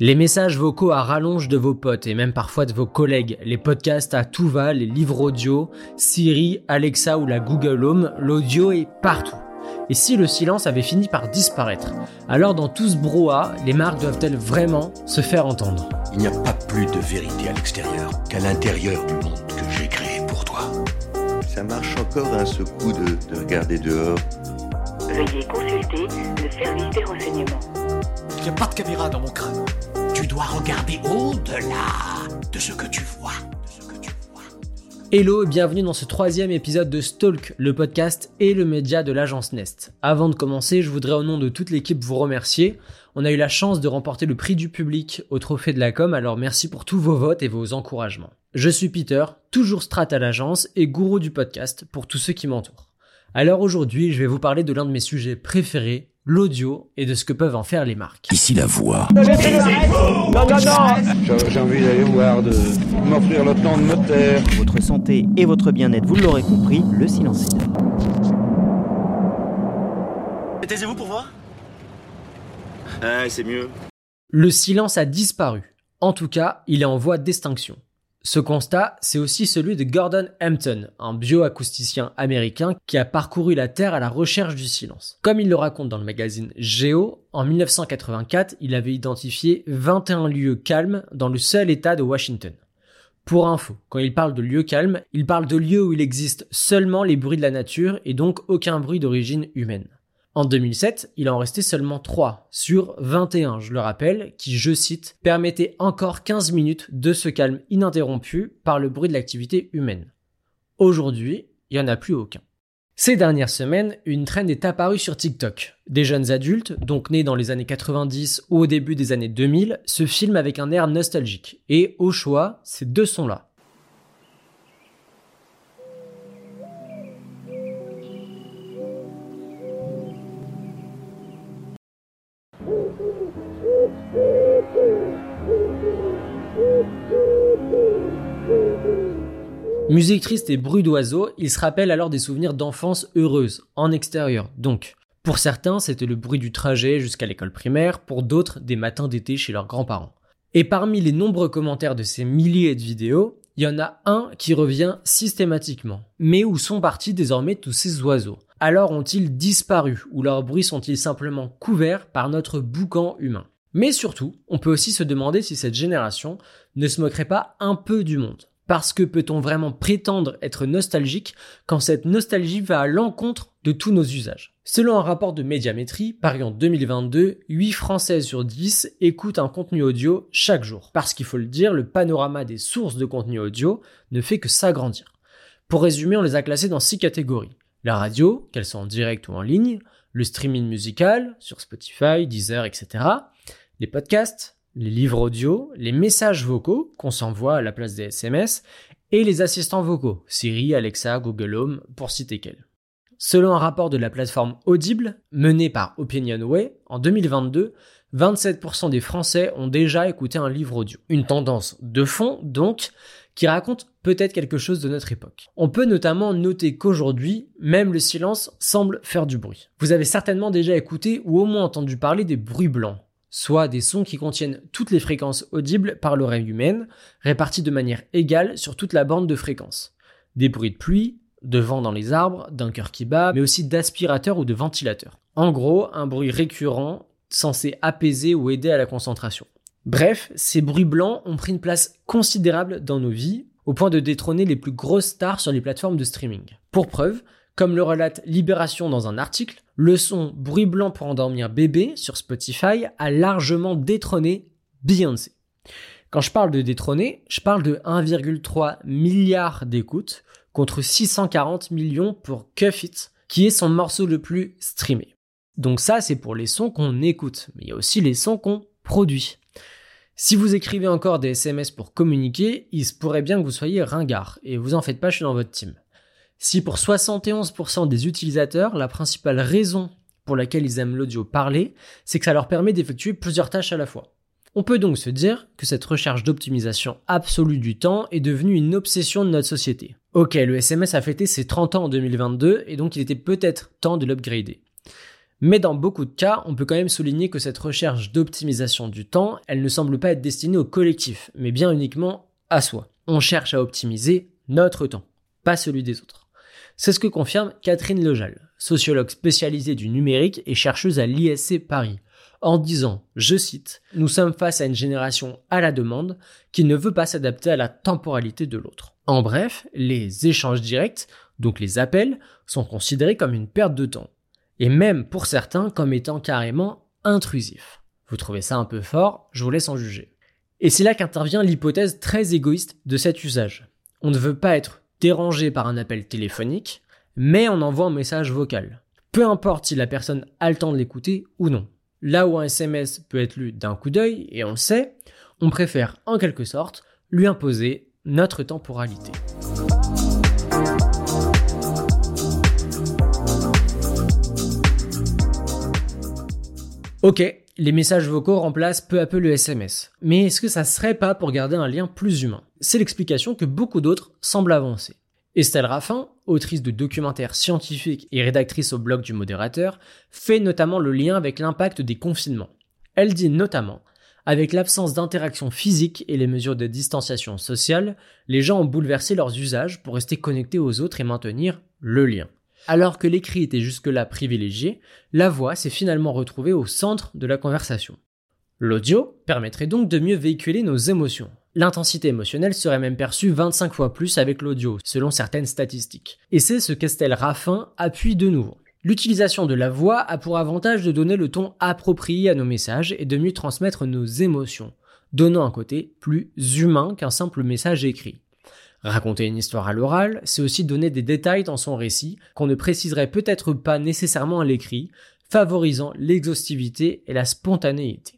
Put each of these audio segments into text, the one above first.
Les messages vocaux à rallonge de vos potes et même parfois de vos collègues, les podcasts à tout va, les livres audio, Siri, Alexa ou la Google Home, l'audio est partout. Et si le silence avait fini par disparaître Alors dans tout ce brouhaha, les marques doivent-elles vraiment se faire entendre? Il n'y a pas plus de vérité à l'extérieur qu'à l'intérieur du monde que j'ai créé pour toi. Ça marche encore un ce coup de, de regarder dehors? Veuillez consulter le service des renseignements. Il n'y a pas de caméra dans mon crâne. Tu dois regarder au-delà de ce que tu vois. Hello et bienvenue dans ce troisième épisode de Stalk, le podcast et le média de l'agence Nest. Avant de commencer, je voudrais au nom de toute l'équipe vous remercier. On a eu la chance de remporter le prix du public au trophée de la com, alors merci pour tous vos votes et vos encouragements. Je suis Peter, toujours strat à l'agence et gourou du podcast pour tous ceux qui m'entourent. Alors aujourd'hui, je vais vous parler de l'un de mes sujets préférés, l'audio et de ce que peuvent en faire les marques. Ici la voix. J'ai j'ai envie d'aller voir, de m'offrir le temps de me taire. Votre santé et votre bien-être, vous l'aurez compris, le silence. Taisez-vous pour voir? Ouais, c'est mieux. Le silence a disparu. En tout cas, il est en voie d'extinction. Ce constat, c'est aussi celui de Gordon Hampton, un bioacousticien américain qui a parcouru la Terre à la recherche du silence. Comme il le raconte dans le magazine Geo, en 1984, il avait identifié 21 lieux calmes dans le seul État de Washington. Pour info, quand il parle de lieux calmes, il parle de lieux où il existe seulement les bruits de la nature et donc aucun bruit d'origine humaine. En 2007, il en restait seulement 3 sur 21, je le rappelle, qui, je cite, permettaient encore 15 minutes de ce calme ininterrompu par le bruit de l'activité humaine. Aujourd'hui, il n'y en a plus aucun. Ces dernières semaines, une trend est apparue sur TikTok. Des jeunes adultes, donc nés dans les années 90 ou au début des années 2000, se filment avec un air nostalgique. Et au choix, ces deux sons-là. Musique triste et bruit d'oiseaux, ils se rappellent alors des souvenirs d'enfance heureuse, en extérieur donc. Pour certains, c'était le bruit du trajet jusqu'à l'école primaire, pour d'autres, des matins d'été chez leurs grands-parents. Et parmi les nombreux commentaires de ces milliers de vidéos, il y en a un qui revient systématiquement. Mais où sont partis désormais tous ces oiseaux? Alors ont-ils disparu ou leurs bruits sont-ils simplement couverts par notre boucan humain? Mais surtout, on peut aussi se demander si cette génération ne se moquerait pas un peu du monde. Parce que peut-on vraiment prétendre être nostalgique quand cette nostalgie va à l'encontre de tous nos usages? Selon un rapport de médiamétrie, paru en 2022, 8 Françaises sur 10 écoutent un contenu audio chaque jour. Parce qu'il faut le dire, le panorama des sources de contenu audio ne fait que s'agrandir. Pour résumer, on les a classés dans 6 catégories. La radio, qu'elle soit en direct ou en ligne, le streaming musical, sur Spotify, Deezer, etc., les podcasts, les livres audio, les messages vocaux qu'on s'envoie à la place des SMS et les assistants vocaux, Siri, Alexa, Google Home, pour citer qu'elles. Selon un rapport de la plateforme Audible, mené par Opinionway, en 2022, 27% des Français ont déjà écouté un livre audio. Une tendance de fond, donc, qui raconte peut-être quelque chose de notre époque. On peut notamment noter qu'aujourd'hui, même le silence semble faire du bruit. Vous avez certainement déjà écouté ou au moins entendu parler des bruits blancs soit des sons qui contiennent toutes les fréquences audibles par l'oreille humaine, réparties de manière égale sur toute la bande de fréquences. Des bruits de pluie, de vent dans les arbres, d'un cœur qui bat, mais aussi d'aspirateur ou de ventilateur. En gros, un bruit récurrent censé apaiser ou aider à la concentration. Bref, ces bruits blancs ont pris une place considérable dans nos vies, au point de détrôner les plus grosses stars sur les plateformes de streaming. Pour preuve, comme le relate Libération dans un article, le son bruit blanc pour endormir bébé sur Spotify a largement détrôné Beyoncé. Quand je parle de détrôner, je parle de 1,3 milliard d'écoutes contre 640 millions pour Cuff It, qui est son morceau le plus streamé. Donc ça, c'est pour les sons qu'on écoute, mais il y a aussi les sons qu'on produit. Si vous écrivez encore des SMS pour communiquer, il se pourrait bien que vous soyez ringard, et vous en faites pas, je suis dans votre team. Si pour 71% des utilisateurs, la principale raison pour laquelle ils aiment l'audio parler, c'est que ça leur permet d'effectuer plusieurs tâches à la fois. On peut donc se dire que cette recherche d'optimisation absolue du temps est devenue une obsession de notre société. Ok, le SMS a fêté ses 30 ans en 2022 et donc il était peut-être temps de l'upgrader. Mais dans beaucoup de cas, on peut quand même souligner que cette recherche d'optimisation du temps, elle ne semble pas être destinée au collectif, mais bien uniquement à soi. On cherche à optimiser notre temps, pas celui des autres. C'est ce que confirme Catherine Lejal, sociologue spécialisée du numérique et chercheuse à l'ISC Paris, en disant, je cite, Nous sommes face à une génération à la demande qui ne veut pas s'adapter à la temporalité de l'autre. En bref, les échanges directs, donc les appels, sont considérés comme une perte de temps et même pour certains comme étant carrément intrusif. Vous trouvez ça un peu fort, je vous laisse en juger. Et c'est là qu'intervient l'hypothèse très égoïste de cet usage. On ne veut pas être dérangé par un appel téléphonique, mais on envoie un message vocal. Peu importe si la personne a le temps de l'écouter ou non. Là où un SMS peut être lu d'un coup d'œil, et on le sait, on préfère en quelque sorte lui imposer notre temporalité. Ok, les messages vocaux remplacent peu à peu le SMS. Mais est-ce que ça serait pas pour garder un lien plus humain? C'est l'explication que beaucoup d'autres semblent avancer. Estelle Raffin, autrice de documentaires scientifiques et rédactrice au blog du modérateur, fait notamment le lien avec l'impact des confinements. Elle dit notamment avec l'absence d'interaction physique et les mesures de distanciation sociale, les gens ont bouleversé leurs usages pour rester connectés aux autres et maintenir le lien. Alors que l'écrit était jusque-là privilégié, la voix s'est finalement retrouvée au centre de la conversation. L'audio permettrait donc de mieux véhiculer nos émotions. L'intensité émotionnelle serait même perçue 25 fois plus avec l'audio, selon certaines statistiques. Et c'est ce qu'Estelle Raffin appuie de nouveau. L'utilisation de la voix a pour avantage de donner le ton approprié à nos messages et de mieux transmettre nos émotions, donnant un côté plus humain qu'un simple message écrit. Raconter une histoire à l'oral, c'est aussi donner des détails dans son récit qu'on ne préciserait peut-être pas nécessairement à l'écrit, favorisant l'exhaustivité et la spontanéité.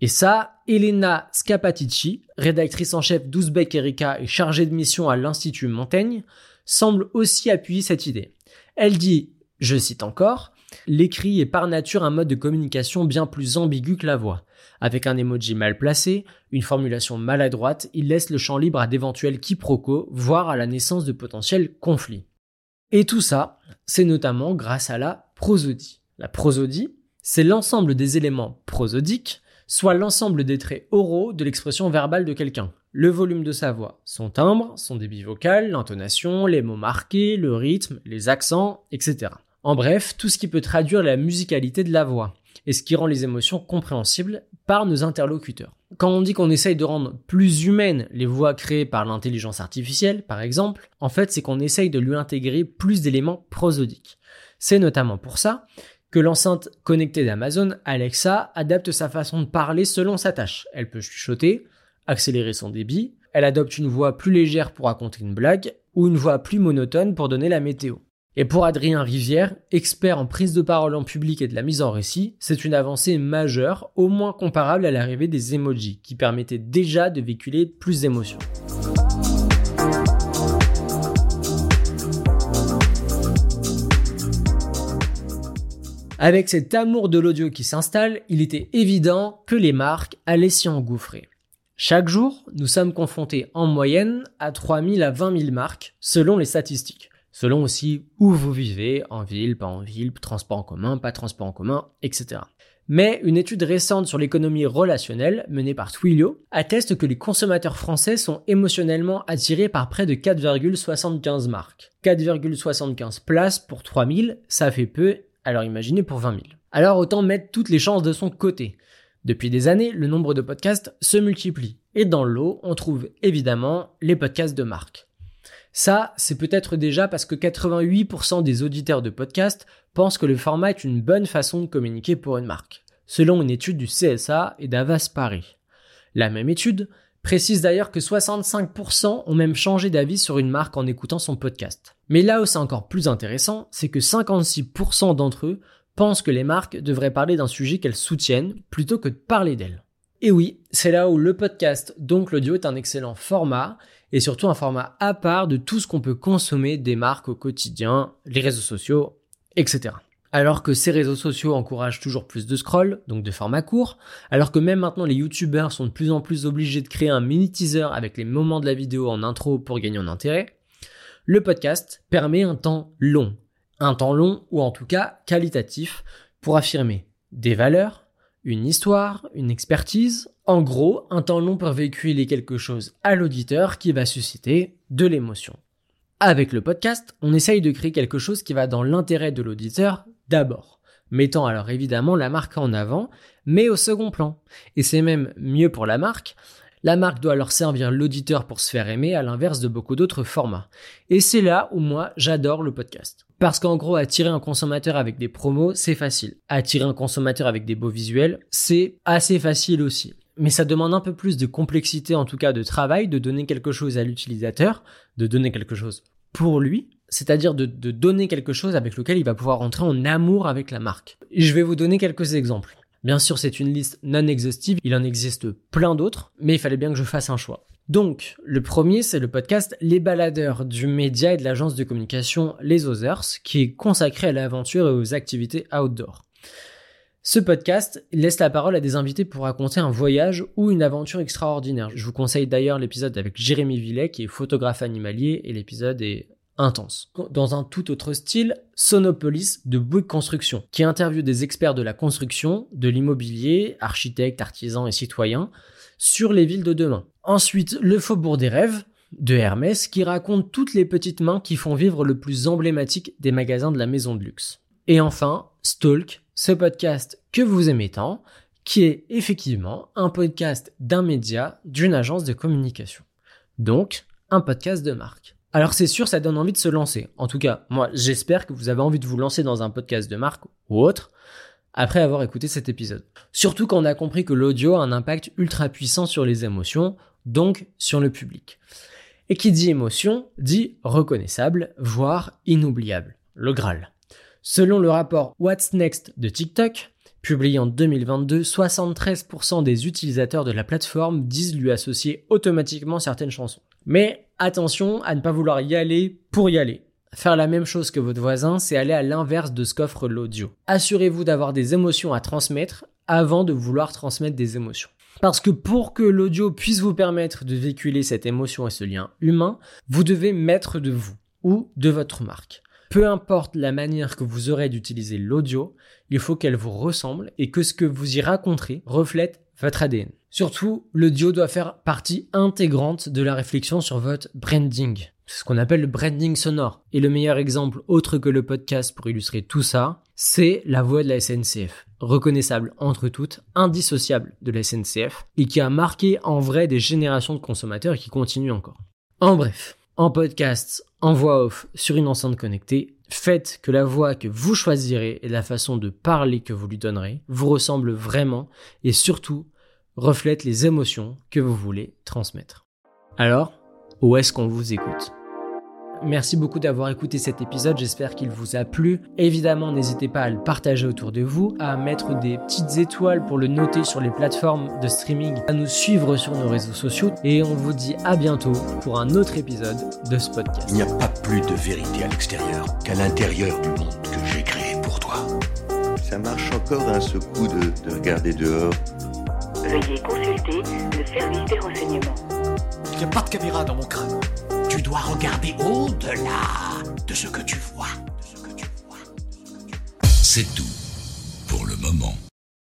Et ça, Elena Scapatici, rédactrice en chef d'Ouzbek Erika et chargée de mission à l'Institut Montaigne, semble aussi appuyer cette idée. Elle dit, je cite encore, L'écrit est par nature un mode de communication bien plus ambigu que la voix. Avec un emoji mal placé, une formulation maladroite, il laisse le champ libre à d'éventuels quiproquos, voire à la naissance de potentiels conflits. Et tout ça, c'est notamment grâce à la prosodie. La prosodie, c'est l'ensemble des éléments prosodiques, soit l'ensemble des traits oraux de l'expression verbale de quelqu'un. Le volume de sa voix, son timbre, son débit vocal, l'intonation, les mots marqués, le rythme, les accents, etc. En bref, tout ce qui peut traduire la musicalité de la voix et ce qui rend les émotions compréhensibles par nos interlocuteurs. Quand on dit qu'on essaye de rendre plus humaines les voix créées par l'intelligence artificielle, par exemple, en fait c'est qu'on essaye de lui intégrer plus d'éléments prosodiques. C'est notamment pour ça que l'enceinte connectée d'Amazon, Alexa, adapte sa façon de parler selon sa tâche. Elle peut chuchoter, accélérer son débit, elle adopte une voix plus légère pour raconter une blague, ou une voix plus monotone pour donner la météo. Et pour Adrien Rivière, expert en prise de parole en public et de la mise en récit, c'est une avancée majeure, au moins comparable à l'arrivée des emojis, qui permettaient déjà de véhiculer plus d'émotions. Avec cet amour de l'audio qui s'installe, il était évident que les marques allaient s'y engouffrer. Chaque jour, nous sommes confrontés en moyenne à 3000 à 20 000 marques, selon les statistiques selon aussi où vous vivez, en ville, pas en ville, transport en commun, pas transport en commun, etc. Mais une étude récente sur l'économie relationnelle, menée par Twilio, atteste que les consommateurs français sont émotionnellement attirés par près de 4,75 marques. 4,75 places pour 3000, ça fait peu, alors imaginez pour 20 000. Alors autant mettre toutes les chances de son côté. Depuis des années, le nombre de podcasts se multiplie. Et dans l'eau, on trouve évidemment les podcasts de marque. Ça, c'est peut-être déjà parce que 88% des auditeurs de podcast pensent que le format est une bonne façon de communiquer pour une marque, selon une étude du CSA et d'Avas Paris. La même étude précise d'ailleurs que 65% ont même changé d'avis sur une marque en écoutant son podcast. Mais là où c'est encore plus intéressant, c'est que 56% d'entre eux pensent que les marques devraient parler d'un sujet qu'elles soutiennent plutôt que de parler d'elles. Et oui, c'est là où le podcast, donc l'audio, est un excellent format et surtout un format à part de tout ce qu'on peut consommer des marques au quotidien, les réseaux sociaux, etc. Alors que ces réseaux sociaux encouragent toujours plus de scroll, donc de format court, alors que même maintenant les youtubeurs sont de plus en plus obligés de créer un mini teaser avec les moments de la vidéo en intro pour gagner en intérêt, le podcast permet un temps long. Un temps long ou en tout cas qualitatif, pour affirmer des valeurs, une histoire, une expertise, en gros, un temps long pour véhiculer quelque chose à l'auditeur qui va susciter de l'émotion. Avec le podcast, on essaye de créer quelque chose qui va dans l'intérêt de l'auditeur d'abord, mettant alors évidemment la marque en avant, mais au second plan. Et c'est même mieux pour la marque, la marque doit alors servir l'auditeur pour se faire aimer à l'inverse de beaucoup d'autres formats. Et c'est là où moi j'adore le podcast. Parce qu'en gros, attirer un consommateur avec des promos, c'est facile. Attirer un consommateur avec des beaux visuels, c'est assez facile aussi. Mais ça demande un peu plus de complexité, en tout cas de travail, de donner quelque chose à l'utilisateur, de donner quelque chose pour lui, c'est-à-dire de, donner quelque chose avec lequel il va pouvoir entrer en amour avec la marque. Je vais vous donner quelques exemples. Bien sûr, c'est une liste non exhaustive, il en existe plein d'autres, mais il fallait bien que je fasse un choix. Donc, le premier, c'est le podcast Les Baladeurs du média et de l'agence de communication Les Others, qui est consacré à l'aventure et aux activités outdoor. Ce podcast laisse la parole à des invités pour raconter un voyage ou une aventure extraordinaire. Je vous conseille d'ailleurs l'épisode avec Jérémy Villet, qui est photographe animalier, et l'épisode est intense. Dans un tout autre style, Sonopolis de Bouygues Construction, qui interviewe des experts de la construction, de l'immobilier, architectes, artisans et citoyens, sur les villes de demain. Ensuite, Le Faubourg des Rêves, de Hermès, qui raconte toutes les petites mains qui font vivre le plus emblématique des magasins de la maison de luxe. Et enfin, Stalk, ce podcast que vous aimez tant, qui est effectivement un podcast d'un média, d'une agence de communication. Donc, un podcast de marque. Alors c'est sûr, ça donne envie de se lancer. En tout cas, moi, j'espère que vous avez envie de vous lancer dans un podcast de marque ou autre après avoir écouté cet épisode. Surtout quand on a compris que l'audio a un impact ultra puissant sur les émotions, donc sur le public. Et qui dit émotion, dit reconnaissable, voire inoubliable. Le Graal. Selon le rapport What's Next de TikTok, publié en 2022, 73% des utilisateurs de la plateforme disent lui associer automatiquement certaines chansons. Mais attention à ne pas vouloir y aller pour y aller. Faire la même chose que votre voisin, c'est aller à l'inverse de ce qu'offre l'audio. Assurez-vous d'avoir des émotions à transmettre avant de vouloir transmettre des émotions. Parce que pour que l'audio puisse vous permettre de véhiculer cette émotion et ce lien humain, vous devez mettre de vous ou de votre marque. Peu importe la manière que vous aurez d'utiliser l'audio, il faut qu'elle vous ressemble et que ce que vous y raconterez reflète votre ADN. Surtout, l'audio doit faire partie intégrante de la réflexion sur votre branding. C'est ce qu'on appelle le branding sonore. Et le meilleur exemple, autre que le podcast pour illustrer tout ça, c'est la voix de la SNCF. Reconnaissable entre toutes, indissociable de la SNCF, et qui a marqué en vrai des générations de consommateurs et qui continue encore. En bref, en podcast, en voix off, sur une enceinte connectée, faites que la voix que vous choisirez et la façon de parler que vous lui donnerez vous ressemble vraiment et surtout reflète les émotions que vous voulez transmettre. Alors, où est-ce qu'on vous écoute? Merci beaucoup d'avoir écouté cet épisode, j'espère qu'il vous a plu. Évidemment, n'hésitez pas à le partager autour de vous, à mettre des petites étoiles pour le noter sur les plateformes de streaming, à nous suivre sur nos réseaux sociaux et on vous dit à bientôt pour un autre épisode de ce podcast. Il n'y a pas plus de vérité à l'extérieur qu'à l'intérieur du monde que j'ai créé pour toi. Ça marche encore d'un seul coup de, de regarder dehors. Veuillez consulter le service des renseignements. Il n'y a pas de caméra dans mon crâne. Tu dois regarder au-delà de ce que tu vois. C'est tout pour le moment.